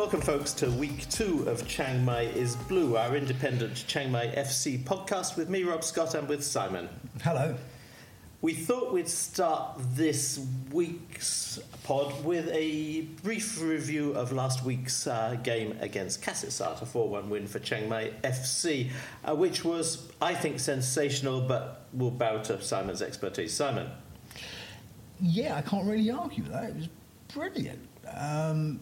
Welcome, folks, to week two of Chiang Mai is Blue, our independent Chiang Mai FC podcast with me, Rob Scott, and with Simon. Hello. We thought we'd start this week's pod with a brief review of last week's uh, game against Kasetsart, a 4 1 win for Chiang Mai FC, uh, which was, I think, sensational, but we'll bow to Simon's expertise. Simon. Yeah, I can't really argue with that. It was brilliant. Um,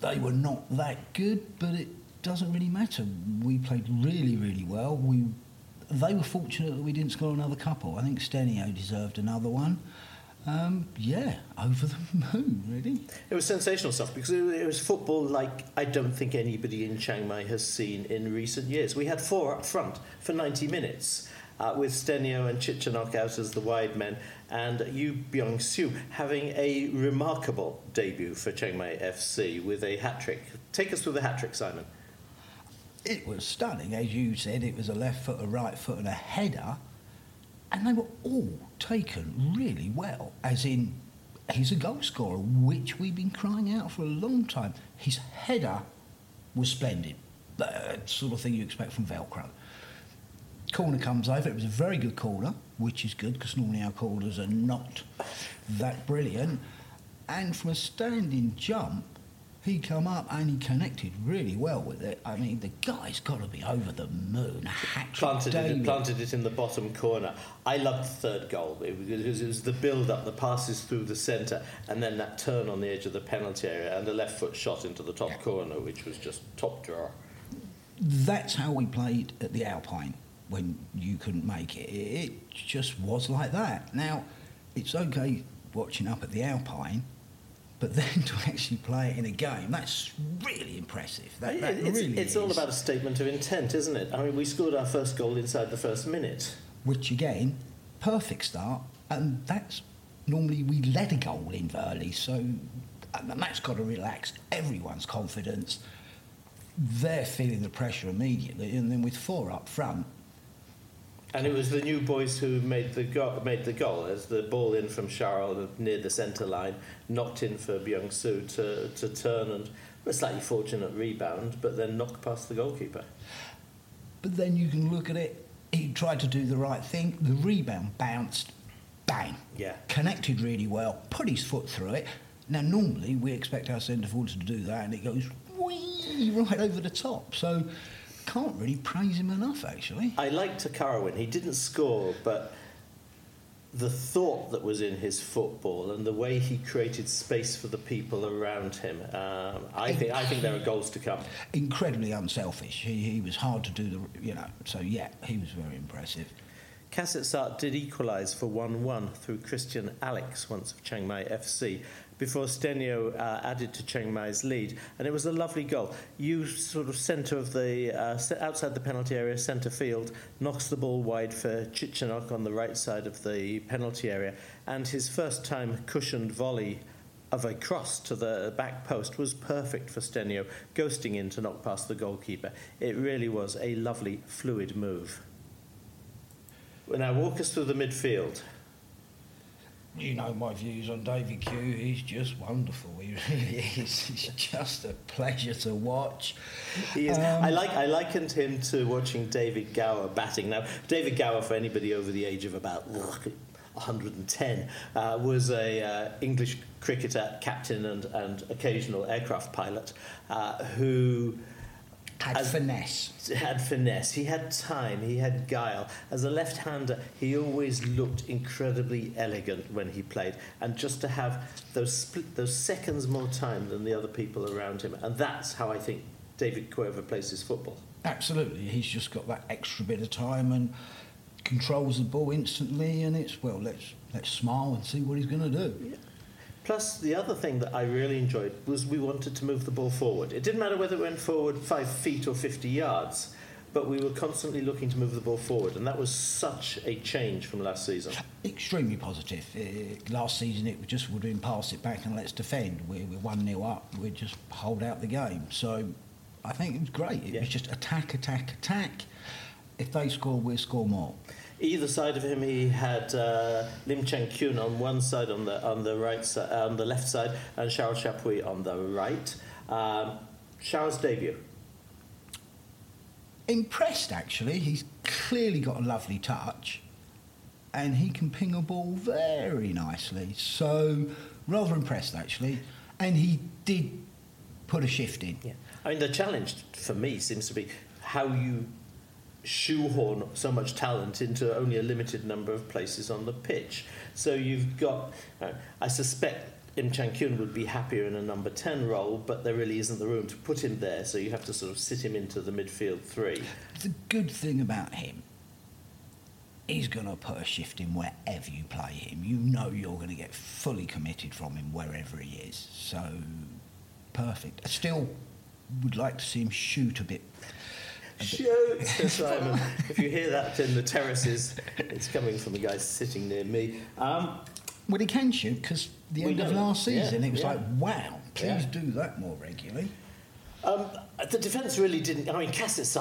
they were not that good, but it doesn't really matter. We played really, really well. We, they were fortunate that we didn't score another couple. I think Stenio deserved another one. Um, yeah, over the moon, really. It was sensational stuff because it was football like I don't think anybody in Chiang Mai has seen in recent years. We had four up front for 90 minutes. Uh, with Stenio and Chichanok out as the wide men, and Yu Byung Soo having a remarkable debut for Chiang Mai FC with a hat trick. Take us through the hat trick, Simon. It was stunning, as you said. It was a left foot, a right foot, and a header, and they were all taken really well. As in, he's a goal scorer, which we've been crying out for a long time. His header was splendid, the sort of thing you expect from Velcro corner comes over. It was a very good corner, which is good because normally our corners are not that brilliant. And from a standing jump, he come up and he connected really well with it. I mean, the guy's got to be over the moon. Planted it, planted it in the bottom corner. I loved the third goal because it was the build-up, the passes through the centre, and then that turn on the edge of the penalty area and the left foot shot into the top corner, which was just top drawer. That's how we played at the Alpine when you couldn't make it. It just was like that. Now, it's okay watching up at the Alpine, but then to actually play it in a game, that's really impressive. That, that it's, really it's all about a statement of intent, isn't it? I mean, we scored our first goal inside the first minute. Which, again, perfect start, and that's normally we let a goal in early, so that's got to relax everyone's confidence. They're feeling the pressure immediately, and then with four up front, and it was the new boys who made the go- made the goal as the ball in from Charles near the centre line, knocked in for Byung Soo to, to turn and a slightly fortunate rebound, but then knock past the goalkeeper. But then you can look at it. He tried to do the right thing. The rebound bounced, bang. Yeah. Connected really well. Put his foot through it. Now normally we expect our centre forwards to do that, and it goes whee right over the top. So can't really praise him enough, actually. I liked Takarawin. He didn't score, but the thought that was in his football and the way he created space for the people around him, um, I think I think there are goals to come. Incredibly unselfish. He, he was hard to do the you know. So yeah, he was very impressive. Kasetsart did equalise for 1 1 through Christian Alex, once of Chiang Mai FC, before Stenio uh, added to Chiang Mai's lead. And it was a lovely goal. You sort of centre of the, uh, outside the penalty area, centre field, knocks the ball wide for Chichanok on the right side of the penalty area. And his first time cushioned volley of a cross to the back post was perfect for Stenio, ghosting in to knock past the goalkeeper. It really was a lovely, fluid move. Now walk us through the midfield. You know my views on David Q. He's just wonderful. He really is. He's just a pleasure to watch. He is. Um, I like. I likened him to watching David Gower batting. Now, David Gower, for anybody over the age of about 110, uh, was a uh, English cricketer, captain, and, and occasional aircraft pilot uh, who had as, finesse. Had finesse. He had time. He had guile. As a left-hander, he always looked incredibly elegant when he played, and just to have those split, those seconds more time than the other people around him, and that's how I think David Cueva plays his football. Absolutely, he's just got that extra bit of time and controls the ball instantly, and it's well, let's let's smile and see what he's going to do. Yeah. Plus, the other thing that I really enjoyed was we wanted to move the ball forward. It didn't matter whether it went forward five feet or 50 yards, but we were constantly looking to move the ball forward, and that was such a change from last season. Extremely positive. Uh, last season, it just would have been pass it back and let's defend. We, we're 1 0 up, we just hold out the game. So I think it was great. It yeah. was just attack, attack, attack. If they score, we'll score more either side of him, he had uh, Lim Cheng Kyun on one side, on the on the right side, on the left side, and Charles Chapuis on the right. Um, Shao's debut. Impressed, actually. He's clearly got a lovely touch and he can ping a ball very nicely. So, rather impressed, actually. And he did put a shift in. Yeah. I mean, the challenge for me seems to be how you shoehorn so much talent into only a limited number of places on the pitch. So you've got, uh, I suspect Im Chan would be happier in a number 10 role, but there really isn't the room to put him there, so you have to sort of sit him into the midfield three. The good thing about him, he's going to put a shift in wherever you play him. You know you're going to get fully committed from him wherever he is. So, perfect. I still would like to see him shoot a bit Shoot, Simon. if you hear that in the terraces, it's coming from the guy sitting near me. Um, well, he can shoot because the end of last season, yeah, it was yeah. like, wow, please do that more regularly. Um, the defence really didn't. I mean, Cassets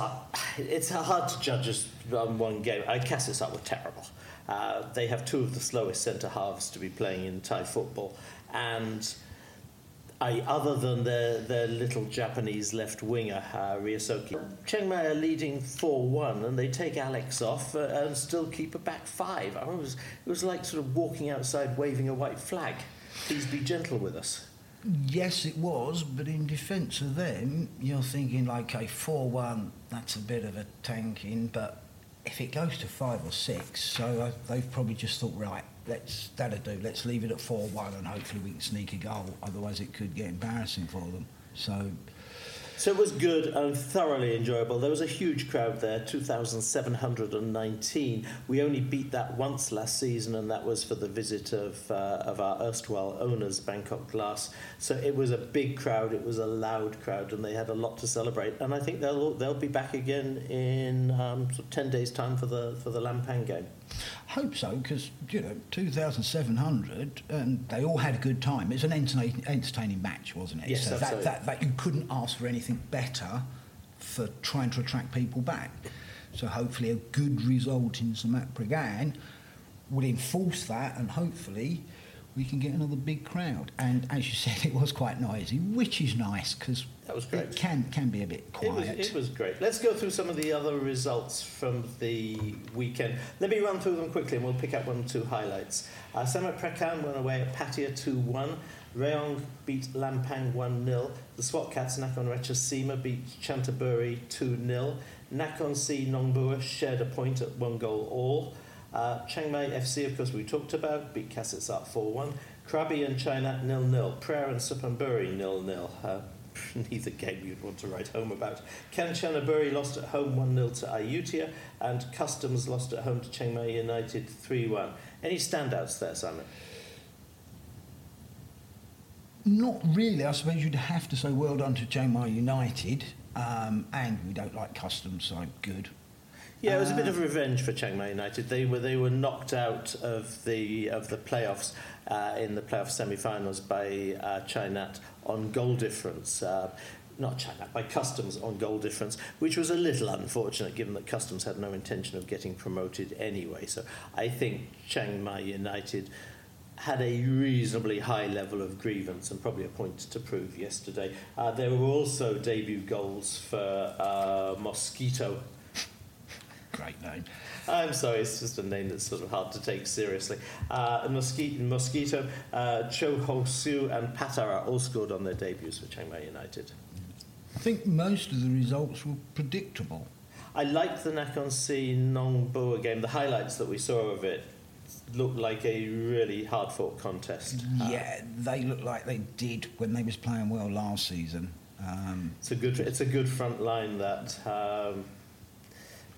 It's hard to judge us on one game. I Kasetsart were terrible. Uh, they have two of the slowest centre halves to be playing in Thai football, and I, other than their, their little Japanese left winger, uh, Ryosuke, Chiang Mai are leading 4 1 and they take Alex off uh, and still keep a back five. I was, it was like sort of walking outside waving a white flag. Please be gentle with us. Yes, it was, but in defence of them, you're thinking like a 4 1, that's a bit of a tanking, but if it goes to 5 or 6, so uh, they've probably just thought, right, let's that'll do, let's leave it at 4 1 and hopefully we can sneak a goal, otherwise it could get embarrassing for them. So, So it was good and thoroughly enjoyable. There was a huge crowd there, 2,719. We only beat that once last season, and that was for the visit of, uh, of our erstwhile owners, Bangkok Glass. So it was a big crowd, it was a loud crowd, and they had a lot to celebrate. And I think they'll, they'll be back again in um, sort of 10 days' time for the, for the Lampang game. Hope so, because, you know, 2,700, and they all had a good time. It's an entertaining, entertaining match, wasn't it? Yes, so that, absolutely. that, that you couldn't ask for anything better for trying to attract people back. So hopefully a good result in Samut Prakan would enforce that and hopefully we can get another big crowd. And as you said, it was quite noisy, which is nice because That was great. it can, can be a bit It was, quiet. it was great. Let's go through some of the other results from the weekend. Let me run through them quickly and we'll pick up one or two highlights. Uh, Samut Prakan went away at Pattaya 2 1. Rayong beat Lampang 1 0. The SWAT Cats Nakhon Ratchasima beat Chantaburi 2 0. Nakhon Si Nongbua shared a point at one goal all. Uh, Chiang Mai FC, of course, we talked about, beat Kasetsart 4 1. Krabi and Chainat 0 0. Phrae and Suphanburi 0 0. Uh, neither game you'd want to write home about. Kanchanaburi lost at home 1 0 to Ayutthaya, and Customs lost at home to Chiang Mai United 3 1. Any standouts there, Simon? Not really. I suppose you'd have to say well done to Chiang Mai United. Um, and we don't like customs, so good. Yeah, it was a bit of revenge for Chiang Mai United. They were they were knocked out of the of the playoffs uh, in the playoff semi-finals by uh, Chainat on goal difference. Uh, not Chainat, by Customs on goal difference, which was a little unfortunate given that Customs had no intention of getting promoted anyway. So I think Chiang Mai United had a reasonably high level of grievance and probably a point to prove yesterday. Uh, there were also debut goals for uh, Mosquito Great name. I'm sorry, it's just a name that's sort of hard to take seriously. Uh, Mosquito, Mosquito uh, Cho Ho Siu and Patara all scored on their debuts for Chiang Mai United. I think most of the results were predictable. I liked the Nakhon Si Nong Bua game. The highlights that we saw of it looked like a really hard fought contest. Uh, yeah, they looked like they did when they was playing well last season. Um, It's a good. It's a good front line that um,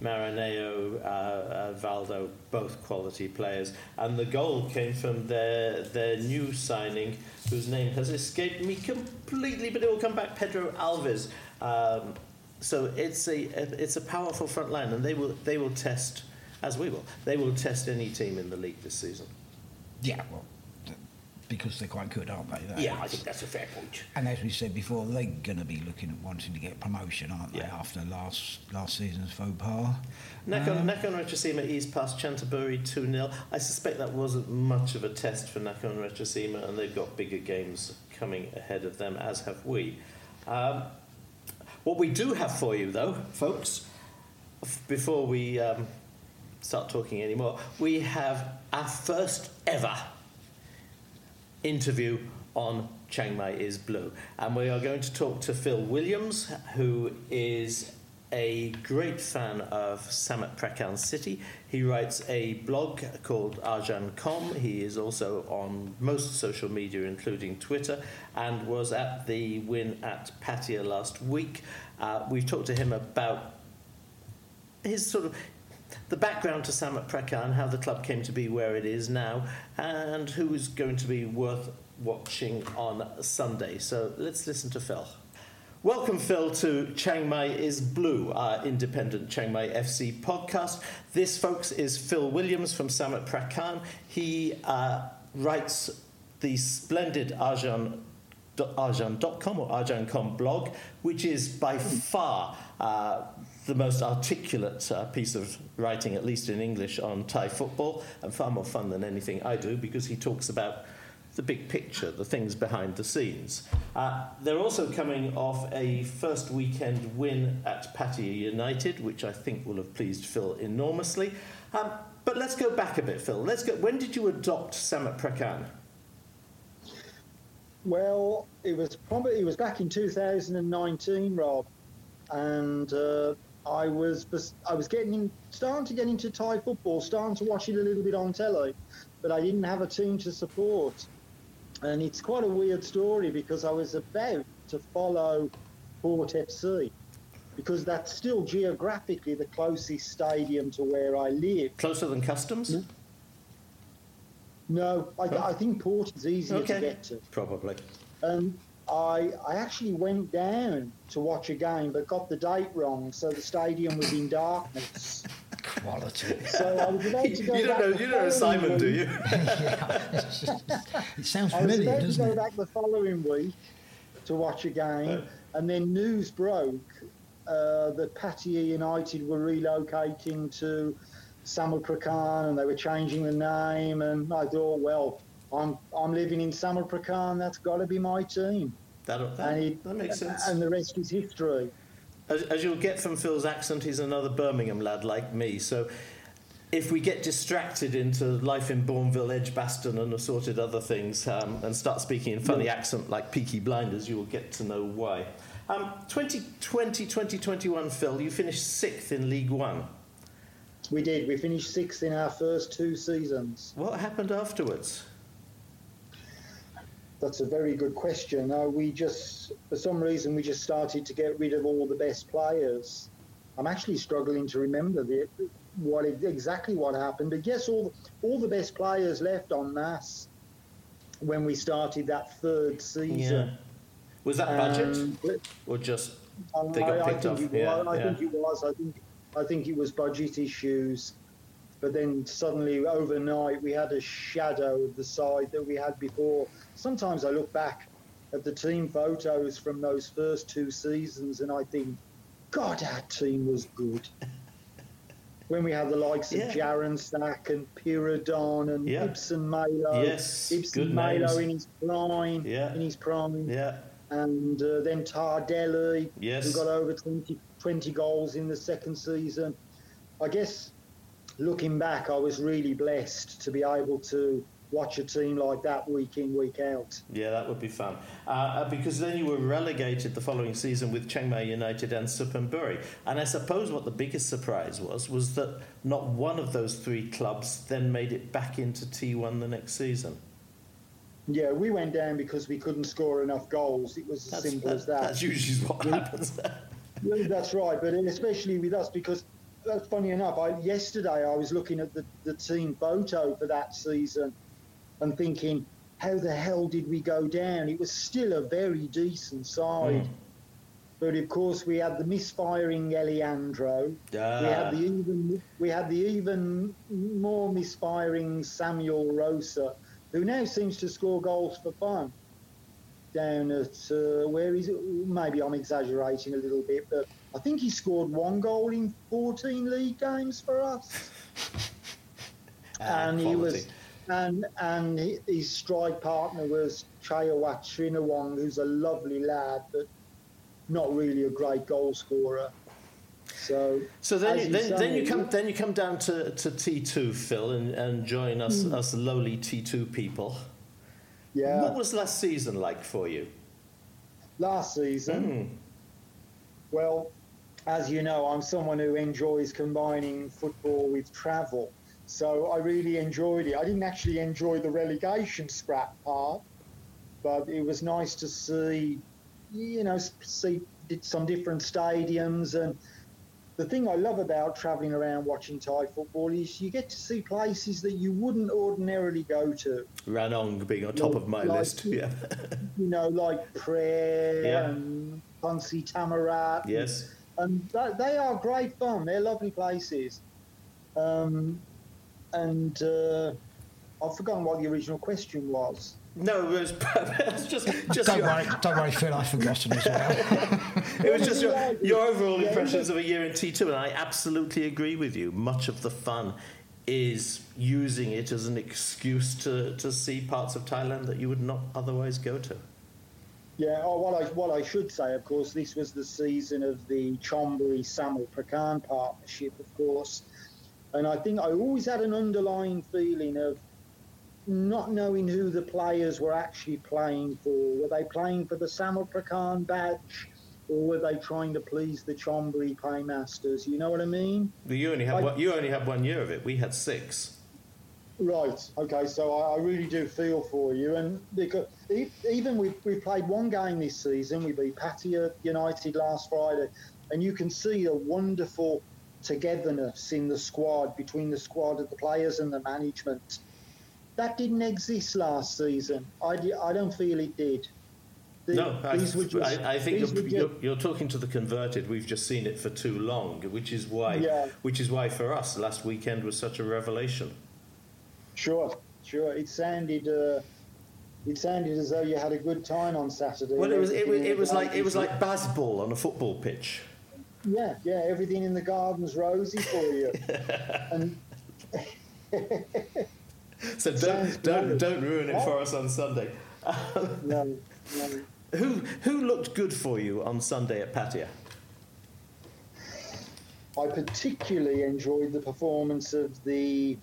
Maraneo, uh, uh, Valdo, both quality players, and the goal came from their their new signing, whose name has escaped me completely, but it will come back. Pedro Alves. Um, so it's a it's a powerful front line, and they will they will test as we will. They will test any team in the league this season. yeah, well, because they're quite good, aren't they? They- Yeah, I think that's a fair point. And as we said before, they're going to be looking at wanting to get promotion, aren't they? Yeah. After last last season's faux pas. Nakhon, Um, Ratchasima eased past Chantaburi 2 0. I suspect that wasn't much of a test for Nakhon Ratchasima, and they've got bigger games coming ahead of them, as have we. Um, what we do have for you, though, folks, before we um, start talking anymore, we have our first ever interview on Chiang Mai is Blue. And we are going to talk to Phil Williams, who is a great fan of Samut Prakan City. He writes a blog called Ajarn Com. He is also on most social media, including Twitter, and was at the win at Pattaya last week. Uh, we've talked to him about his sort of the background to Samut Prakan, how the club came to be where it is now, and who is going to be worth watching on Sunday. So let's listen to Phil. Welcome, Phil, to Chiang Mai is Blue, our independent Chiang Mai FC podcast. This, folks, is Phil Williams from Samut Prakan. He uh, writes the splendid Ajarn ajarn.com or ajarn.com blog, which is by far uh, the most articulate uh, piece of writing, at least in English, on Thai football, and far more fun than anything I do because he talks about the big picture, the things behind the scenes. Uh, they're also coming off a first weekend win at Pattaya United, which I think will have pleased Phil enormously. Um, but let's go back a bit, Phil. Let's go. When did you adopt Samut Prakan? Well, it was probably it was back in 2019, Rob, and uh, I was I was getting in, starting to get into Thai football, starting to watch it a little bit on telly, but I didn't have a team to support. And it's quite a weird story because I was about to follow Port FC because that's still geographically the closest stadium to where I live. Closer than Customs? Hmm? No, I, oh. I think Port is easier okay. to get to. Probably. And I, I actually went down to watch a game but got the date wrong, so the stadium was in darkness. Quality. So I was about to go you don't know, you don't know Simon, week. do you? yeah, it sounds familiar, doesn't it? I was about to go back the following week to watch a game, and then news broke uh, that Pattaya United were relocating to Samut Prakan and they were changing the name, and I thought, well, I'm I'm living in Samut Prakan. That's got to be my team. That, that, it, that makes sense. And the rest is history. As, as, you'll get from Phil's accent, he's another Birmingham lad like me. So if we get distracted into life in Bournville, Edgbaston, and assorted other things, um, and start speaking in funny yeah. accent like Peaky Blinders, you will get to know why. Um, 2020 2021, Phil, you finished sixth in League One. We did. We finished sixth in our first two seasons. What happened afterwards? That's a very good question. Uh, we just, for some reason, we just started to get rid of all the best players. I'm actually struggling to remember the, what exactly what happened. But yes, all all the best players left en masse when we started that third season. Yeah. Was that budget um, or just they got I, picked I think off? Yeah, I yeah. think it was. I think I think it was budget issues. But then suddenly, overnight, we had a shadow of the side that we had before. Sometimes I look back at the team photos from those first two seasons and I think, God, our team was good. when we had the likes of yeah. Jaroensak and Piradon and yeah. Ibson Malo. Yes, Ibson Malo in his prime. Yeah. In his prime. Yeah. And uh, then Tardelli, yes. who got over 20, 20 goals in the second season. I guess looking back, I was really blessed to be able to watch a team like that week in, week out. Yeah, that would be fun. Uh, uh, because then you were relegated the following season with Chiang Mai United and Suphanburi. And I suppose what the biggest surprise was, was that not one of those three clubs then made it back into T1 the next season. Yeah, we went down because we couldn't score enough goals. It was as simple that, as that. That's usually what happens. that's right, but especially with us because that's funny enough. I, yesterday I was looking at the, the team photo for that season and thinking, how the hell did we go down? It was still a very decent side. Mm. But of course, we had the misfiring Eliandro. We had the even we had the even more misfiring Samuel Rosa, who now seems to score goals for fun. Down at uh, where is it? Maybe I'm exaggerating a little bit, but I think he scored one goal in 14 league games for us. and quality. he was, and and his strike partner was Chayawat Srinawang, who's a lovely lad, but not really a great goal scorer. So, so then, you, then, say, then you come then you come down to, to T two, Phil, and, and join us Hmm. us lowly T two people. Yeah, What was last season like for you? last season. Hmm. Well, as you know, I'm someone who enjoys combining football with travel. So I really enjoyed it. I didn't actually enjoy the relegation scrap part, but it was nice to see, you know, see some different stadiums. And the thing I love about travelling around watching Thai football is you get to see places that you wouldn't ordinarily go to. Ranong being on top Like- of my like- list. Yeah. You know, like Phrae Yeah. and Punsi Tamarat. yes. and that, they are great fun. They're lovely places. Um, and uh, I've forgotten what the original question was. No, it was, it was just just Don't your, worry, don't worry, Phil. I've forgotten as well. it was just your, your overall yeah, impressions of a year in T two, and I absolutely agree with you. Much of the fun is using it as an excuse to, to see parts of Thailand that you would not otherwise go to. Yeah, oh, what I what I should say, of course, this was the season of the Chonburi Samut Prakan partnership, of course, and I think I always had an underlying feeling of not knowing who the players were actually playing for. Were they playing for the Samut Prakan badge, or were they trying to please the Chonburi paymasters? You know what I mean? You only had I- one, you only had one year of it. We had six. Right. Okay. So I, I really do feel for you, and because even we we played one game this season, we beat Pattaya United last Friday, and you can see a wonderful togetherness in the squad between the squad of the players and the management. That didn't exist last season. I, I don't feel it did. The- No, I, these were just- I, I think you're, you're, you're talking to the converted. We've just seen it for too long, which is why, Yeah. which is why for us last weekend was such a revelation. Sure, sure. It sounded. Uh, it sounded as though you had a good time on Saturday. Well, it was it was, it was like it was like baseball on a football pitch. Yeah, yeah, everything in the garden's rosy for you. and So don't don't great. don't ruin it for us on Sunday. no, no. Who who looked good for you on Sunday at Pattaya? I particularly enjoyed the performance of the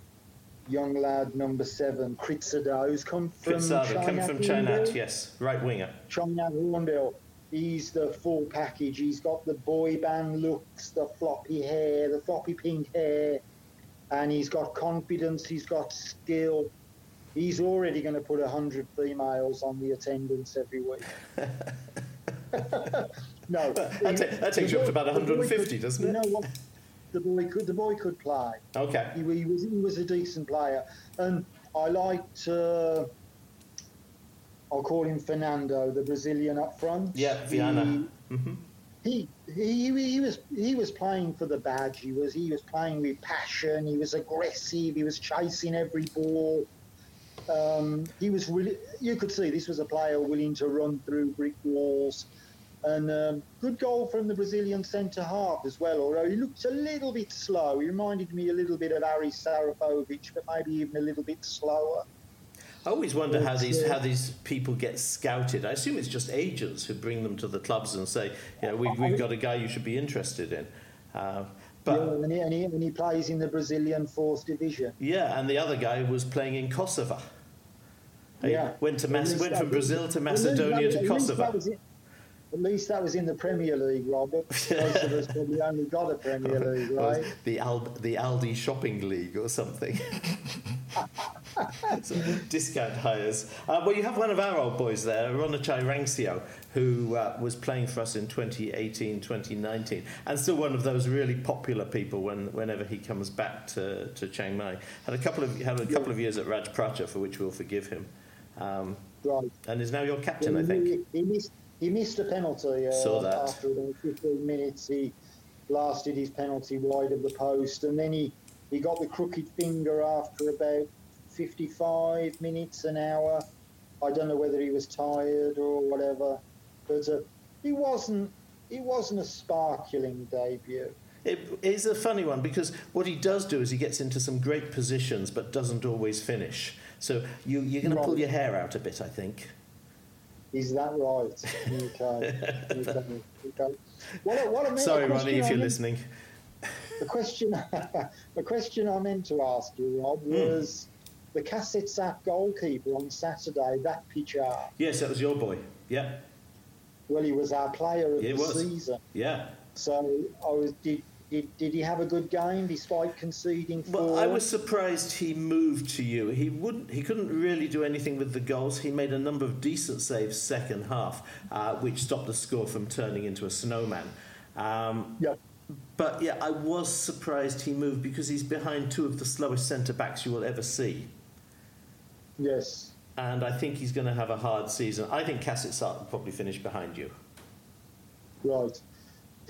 young lad number seven, Kritsada, who's come from Chainat. coming from Chainat, yes, right winger. Chainat Hornbill. He's the full package. He's got the boy band looks, the floppy hair, the floppy pink hair, and he's got confidence. He's got skill. He's already going to put hundred females on the attendance every week. no, That, ta- that takes you up to about 150, doesn't You it? know what? The boy could. The boy could play. Okay. He, he was he was a decent player, and I liked. Uh, I'll call him Fernando, the Brazilian up front. Yeah, Viana. hmm He, he, he, he was he was playing for the badge. He was he was playing with passion. He was aggressive. He was chasing every ball. Um, he was really. You could see this was a player willing to run through brick walls. And um, good goal from the Brazilian centre half as well. Although he looked a little bit slow. He reminded me a little bit of Ari Sarafovic, but maybe even a little bit slower. I always wonder how these uh, how these people get scouted. I assume it's just agents who bring them to the clubs and say, you know, we've, we've got a guy you should be interested in. Uh, but yeah, and, he, and, he, and he plays in the Brazilian fourth division. Yeah, and the other guy was playing in Kosovo. He Yeah. went to Mas- went from Brazil to at least that Macedonia to Kosovo. At least that was in the Premier League, Robert. Most of us probably only got a Premier League, right? The Al- the Aldi Shopping League or something. So, discount hires. Uh, well, you have one of our old boys there, Ronachai Rangsio, who uh, was playing for us in 2018, 2019, and still one of those really popular people when, whenever he comes back to, to Chiang Mai. Had a couple of had a couple of years at Raj Pracha, for which we'll forgive him, um, Right. and is now your captain, I think. He, he missed. He missed a penalty uh, after about 15 minutes. He blasted his penalty wide of the post, and then he, he got the crooked finger after about 55 minutes an hour. I don't know whether he was tired or whatever, but uh, he wasn't. He wasn't a sparkling debut. It is a funny one because what he does do is he gets into some great positions but doesn't always finish. So you, you're going to pull your hair out a bit, I think. Is that right? Okay. okay. okay. What, what Sorry, Ronnie, if you're listening. The question, the question I meant to ask you, Rob, Hmm. was the Kasetsart goalkeeper on Saturday, that pitcher. Yes, that was your boy. Yeah, Well, he was our player of He the was. season. yeah. So I was. Did, did, did he have a good game despite conceding four? Well, I was surprised he moved to you. He wouldn't. He couldn't really do anything with the goals. He made a number of decent saves second half, uh, which stopped the score from turning into a snowman. Um, Yeah. but yeah, I was surprised he moved because he's behind two of the slowest centre backs you will ever see. Yes. And I think he's going to have a hard season. I think Cassett will probably finish behind you. Right.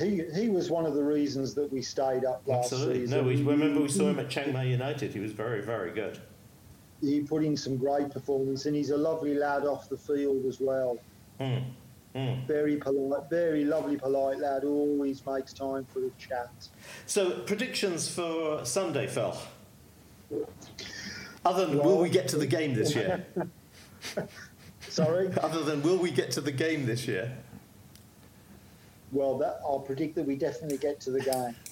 He he was one of the reasons that we stayed up last Absolutely. season. No, we remember we saw him at Chiang Mai United. He was very, very good. He put in some great performance, and he's a lovely lad off the field as well. Mm. Mm. Very polite, very lovely, polite lad. Always makes time for a chat. So predictions for Sunday, Phil. Other than will we get to the game this year? Sorry. Other than will we get to the game this year? Well, that I'll predict that we definitely get to the game.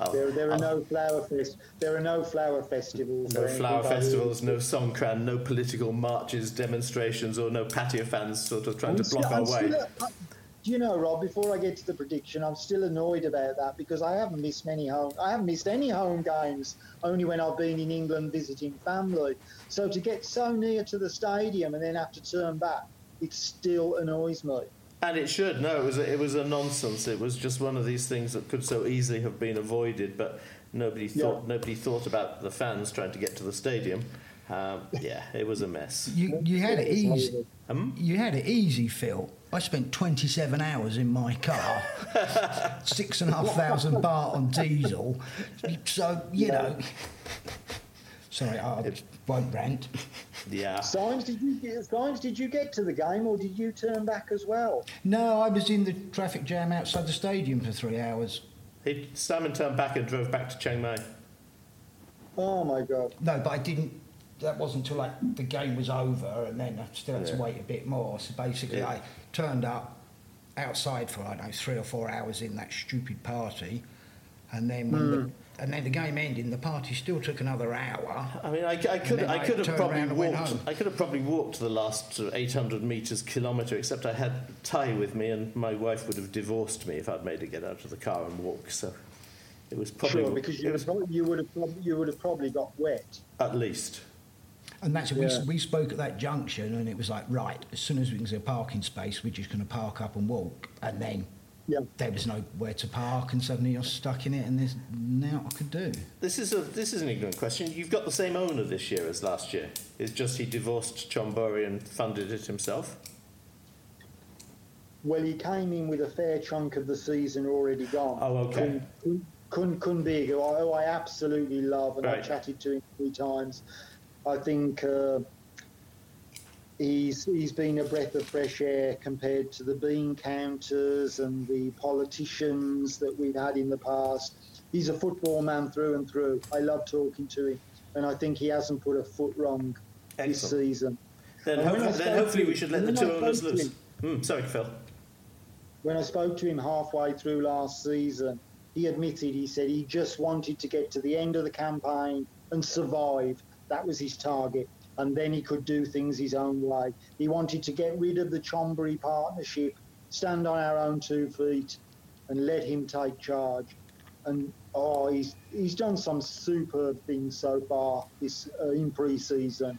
Oh, There, there oh, are no flower fest. There are no flower festivals. no flower festivals, no songkran, no political marches, demonstrations, or no patio fans sort of trying I'm to block still- our I'm way. still- uh, do you know, Rob? Before I get to the prediction, I'm still annoyed about that because I haven't missed many home. I haven't missed any home games. Only when I've been in England visiting family. So to get so near to the stadium and then have to turn back, it still annoys me. And it should. No, it was a, it was a nonsense. It was just one of these things that could so easily have been avoided, but nobody thought nobody thought about the fans trying to get to the stadium. Um, yeah, it was a mess. You, you had it easy. Um, You had it easy, Phil. I spent 27 hours in my car, six and a half thousand baht on diesel. So, you know. Sorry, I won't rant. yeah. Symes, did you get, Symes, did you get to the game or did you turn back as well? No, I was in the traffic jam outside the stadium for three hours. He, Simon turned back and drove back to Chiang Mai. Oh my God! No, but I didn't. That wasn't until like the game was over, and then I still had Yeah. to wait a bit more. So basically, Yeah. I turned up outside for I don't know three or four hours in that stupid party, and then when the, hmm. And then the game ended. and The party still took another hour. I mean, I, I could, then I I could have probably around and went walked. home. I could have probably walked the last sort of 800 meters, kilometre. Except I had Ty with me, and my wife would have divorced me if I'd made her get out of the car and walk. So it was probably sure, because you, was would you would have prob- you would have probably got wet. at least. And that's it. Yeah. We, we spoke at that junction, and it was like, right, as soon as we can see a parking space, we're just going to park up and walk. And then Yeah. there was nowhere to park, and suddenly you're stuck in it, and there's now I could do. This is a this is an ignorant question. You've got the same owner this year as last year. It's just he divorced Chonburi and funded it himself. Well, he came in with a fair chunk of the season already gone. Oh, okay. Kun, Kun, Kun Big, who I, who I absolutely love, and Right. I've chatted to him three times. I think uh, he's he's been a breath of fresh air compared to the bean counters and the politicians that we've had in the past. He's a football man through and through. I love talking to him, and I think he hasn't put a foot wrong this season. Then, then hopefully to we should let the two of us loose. Hmm, sorry, Phil. when I spoke to him halfway through last season, he admitted he said he just wanted to get to the end of the campaign and survive. That was his target. And then he could do things his own way. He wanted to get rid of the Chonburi partnership, stand on our own two feet, and let him take charge. And oh, he's he's done some superb things so far this uh, in pre-season.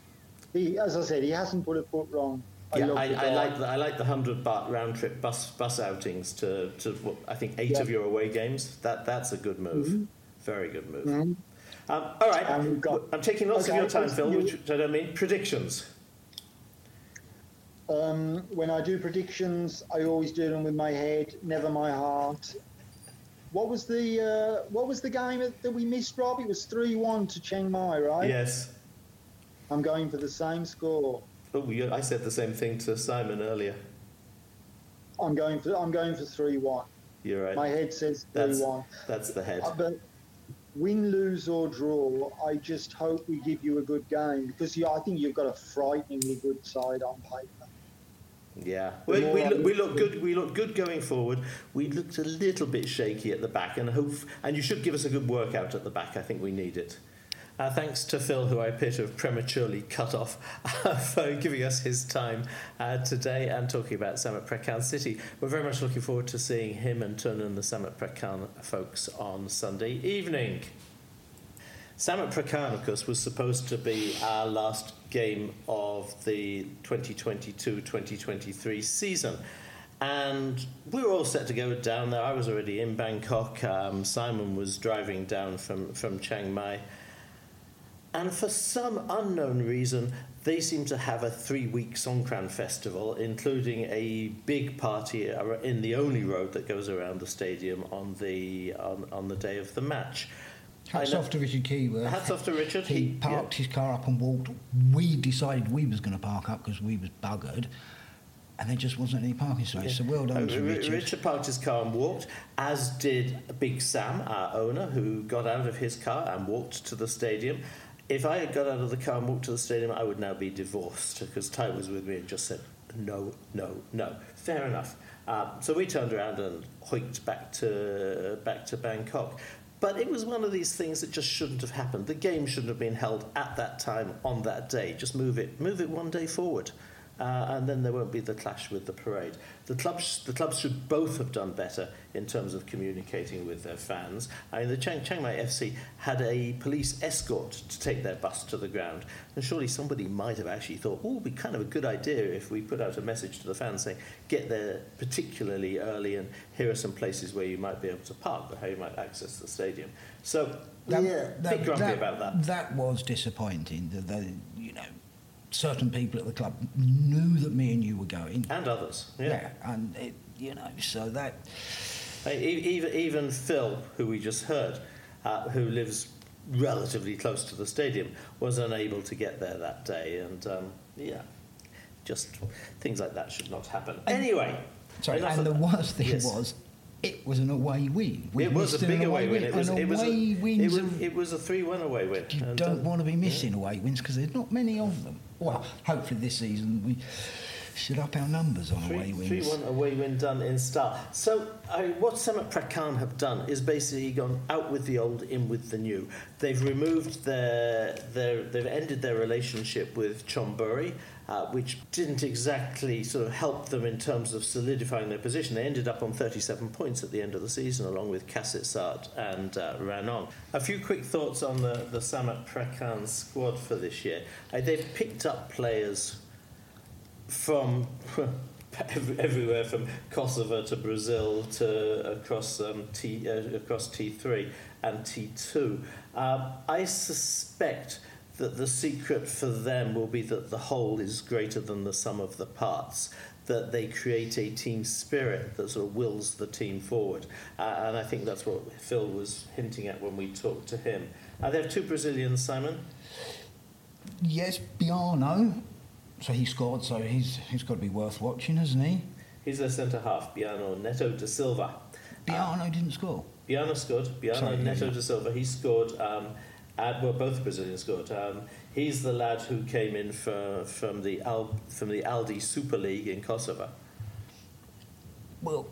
He, as I said, he hasn't put a foot wrong. Yeah, love I, I like the, I like the hundred baht round trip bus bus outings to, to what, I think eight Yeah. of your away games. That that's a good move, Mhm. very good move. Mhm. Um, all right, we've got- I'm taking lots Okay, of your time, Phil, do- which I don't mean predictions. Um, when I do predictions, I always do them with my head, never my heart. What was the uh, what was the game that we missed, Rob? It was three one to Chiang Mai, right? Yes. I'm going for the same score. Oh, you, I said the same thing to Simon earlier. I'm going for I'm going for three one. You're right. My head says three That's one. that's the head. Uh, but win, lose or draw, I just hope we give you a good game because yeah, I think you've got a frighteningly good side on paper. Yeah, we, we, look, we look look good. We look good going forward. We looked a little bit shaky at the back, and hope. And you should give us a good workout at the back. I think we need it. Uh, thanks to Phil, who I appear to have prematurely cut off, uh, for giving us his time uh, today and talking about Samut Prakan City. We're very much looking forward to seeing him and Tun and the Samut Prakan folks on Sunday evening. Samut Prakan, of course, was supposed to be our last game of the 2022-2023 season. And we were all set to go down there. I was already in Bangkok. Um, Simon was driving down from, from Chiang Mai. And for some unknown reason, they seem to have a three week Songkran festival, including a big party in the only road that goes around the stadium on the, on, on the day of the match. Hats off to Richard Keyworth. Hats off to Richard. He, He- parked yeah. his car up and walked. We decided we was going to park up because we was buggered, and there just wasn't any parking space. So well done Uh, to Ri- Richard. Richard parked his car and walked, as did Big Sam, our owner, who got out of his car and walked to the stadium. If I had got out of the car and walked to the stadium, I would now be divorced because Ty was with me and just said, no, no, no. Fair enough. Um, so we turned around and hoiked back to, back to Bangkok. But it was one of these things that just shouldn't have happened. The game shouldn't have been held at that time on that day. Just move it, move it one day forward. Uh, and then there won't be the clash with the parade. The clubs, the clubs should both have done better in terms of communicating with their fans. I mean, the Chiang, Chiang Mai FC had a police escort to take their bus to the ground, and surely somebody might have actually thought, "Oh, it'd be kind of a good idea if we put out a message to the fans saying, get there particularly early, and here are some places where you might be able to park, but how you might access the stadium." So, yeah, big grumpy about that. That was disappointing. That they, you know, certain people at the club knew that me and you were going. And others, yeah. and it, you know, so that Uh, Even, even Phil, who we just heard, uh, who lives relatively close to the stadium, was unable to get there that day. And um, yeah, just things like that should not happen. Anyway, Sorry, and the that. worst thing Yes. was, it was an away win. We it was a big away win. It was, An it was, a, away it was, it was a 3 1 away win. you And, don't um, want to be missing away wins because there's not many of them. Well, hopefully this season we should up our numbers on away wins. 3 1 away win done in style. So, I, what Samut Prakan have done is basically gone out with the old, in with the new. They've removed their, their they've ended their relationship with Chonburi, uh, which didn't exactly sort of help them in terms of solidifying their position. They ended up on 37 points at the end of the season, along with Kasetsart and uh, Ranong. A few quick thoughts on the, the Samut Prakan squad for this year. Uh, they've picked up players from everywhere from Kosovo to Brazil to across um, T uh, across T3 and T2. Um, I suspect that the secret for them will be that the whole is greater than the sum of the parts. That they create a team spirit that sort of wills the team forward, uh, and I think that's what Phil was hinting at when we talked to him. Uh, they have two Brazilians, Simon. Yes, Biano. So he scored, so he's he's got to be worth watching, hasn't he? He's their centre half, Biano Neto da Silva. Biano didn't score. Biano scored. Biano Sorry, Neto yeah. da Silva. He scored. Um, at, well, both Brazilians scored. Um, he's the lad who came in for, from the Al, from the Aldi Super League in Kosovo. Well,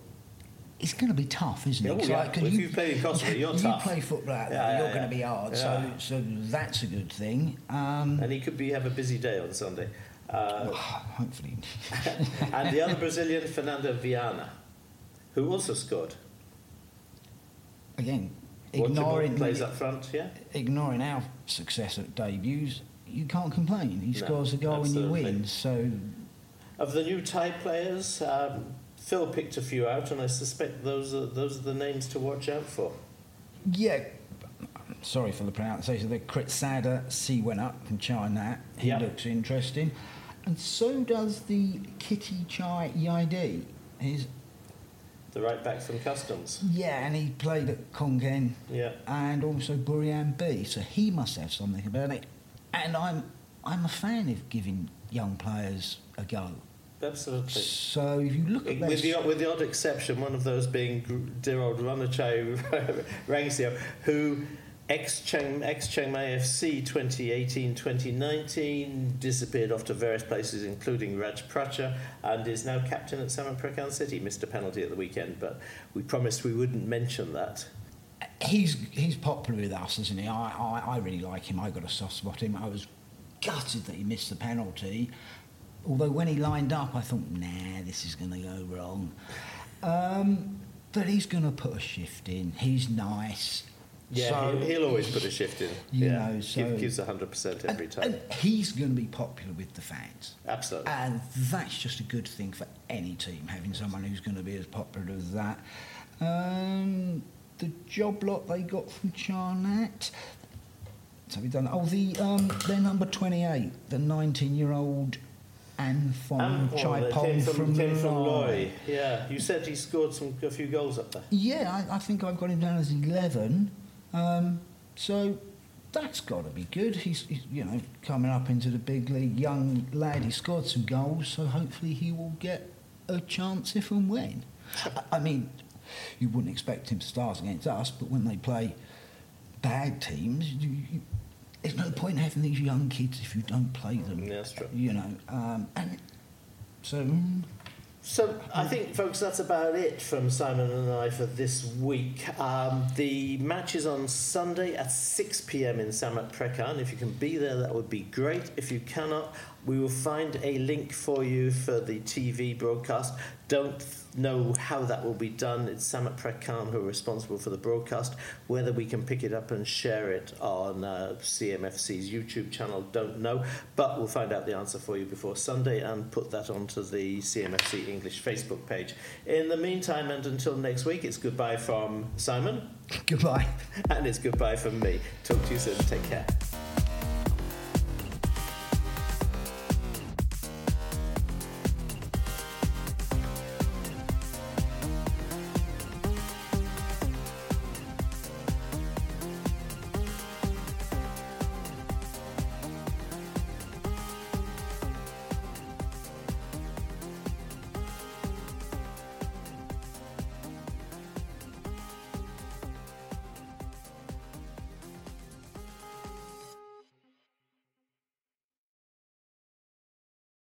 it's going to be tough, isn't Yeah, it? well, 'Cause yeah. like, Well, if you play in Kosovo, you're you tough. You play football out there, Yeah, yeah, you're going to be hard. Yeah. So, so that's a good thing. Um, And he could be have a busy day on Sunday. Uh, hopefully, and the other Brazilian, Fernando Viana, who also scored. again, ignoring plays up front, yeah. ignoring our success at debuts, you can't complain. He No, scores a goal and you win. So Of the new Thai players, um, Phil picked a few out, and I suspect those are those are the names to watch out for. yeah. Sorry for the pronunciation. The Kritsada Siwena from Chainat. He Yeah. looks interesting, and so does the Kitty Chai Yid. He's The right back from Customs. yeah, and he played at Khon Kaen Yeah. and also Burian B. So he must have something about it. And I'm I'm a fan of giving young players a go. Absolutely. So if you look at With the, with the odd exception, one of those being dear old Ranachai Rangsio, who Ex Chiang Mai FC 2018-2019 disappeared off to various places, including Raj Pracha, and is now captain at Samut Prakan City. Missed a penalty at the weekend, but we promised we wouldn't mention that. He's he's popular with us, isn't he? I, I, I really like him. I got a soft spot him. I was gutted that he missed the penalty. Although when he lined up, I thought, nah, this is going to go wrong. Um, but he's going to put a shift in. He's nice. Yeah, so he'll, always put a shift in. You yeah, know, so Give, gives hundred percent every and, time. And he's going to be popular with the fans. Absolutely. And that's just a good thing for any team having someone who's going to be as popular as that. Um, the job lot they got from Chainat. So we done. Oh, the um, they're number twenty-eight, the nineteen-year-old Chaipong from, from, from Loei. Yeah, you said he scored some a few goals up there. Yeah, I, I think I've got him down as eleven. Um, so that's got to be good. He's, he's, you know coming up into the big league, young lad. He scored some goals, so hopefully he will get a chance if and when. I, mean, you wouldn't expect him to start against us, but when they play bad teams, you, you, there's no point having these young kids if you don't play them. Yeah, that's true. You know, um, and so. So I think, folks, that's about it from Simon and I for this week. Um, the match is on Sunday at 6 p.m. in Samut Prakan. If you can be there, that would be great. If you cannot, we will find a link for you for the TV broadcast. Don't know how that will be done. It's Samut Prakan who are responsible for the broadcast. Whether we can pick it up and share it on uh, CMFC's YouTube channel, don't know. But we'll find out the answer for you before Sunday and put that onto the CMFC English Facebook page. In the meantime, and until next week, it's goodbye from Simon. Goodbye. And it's goodbye from me. Talk to you soon. Take care.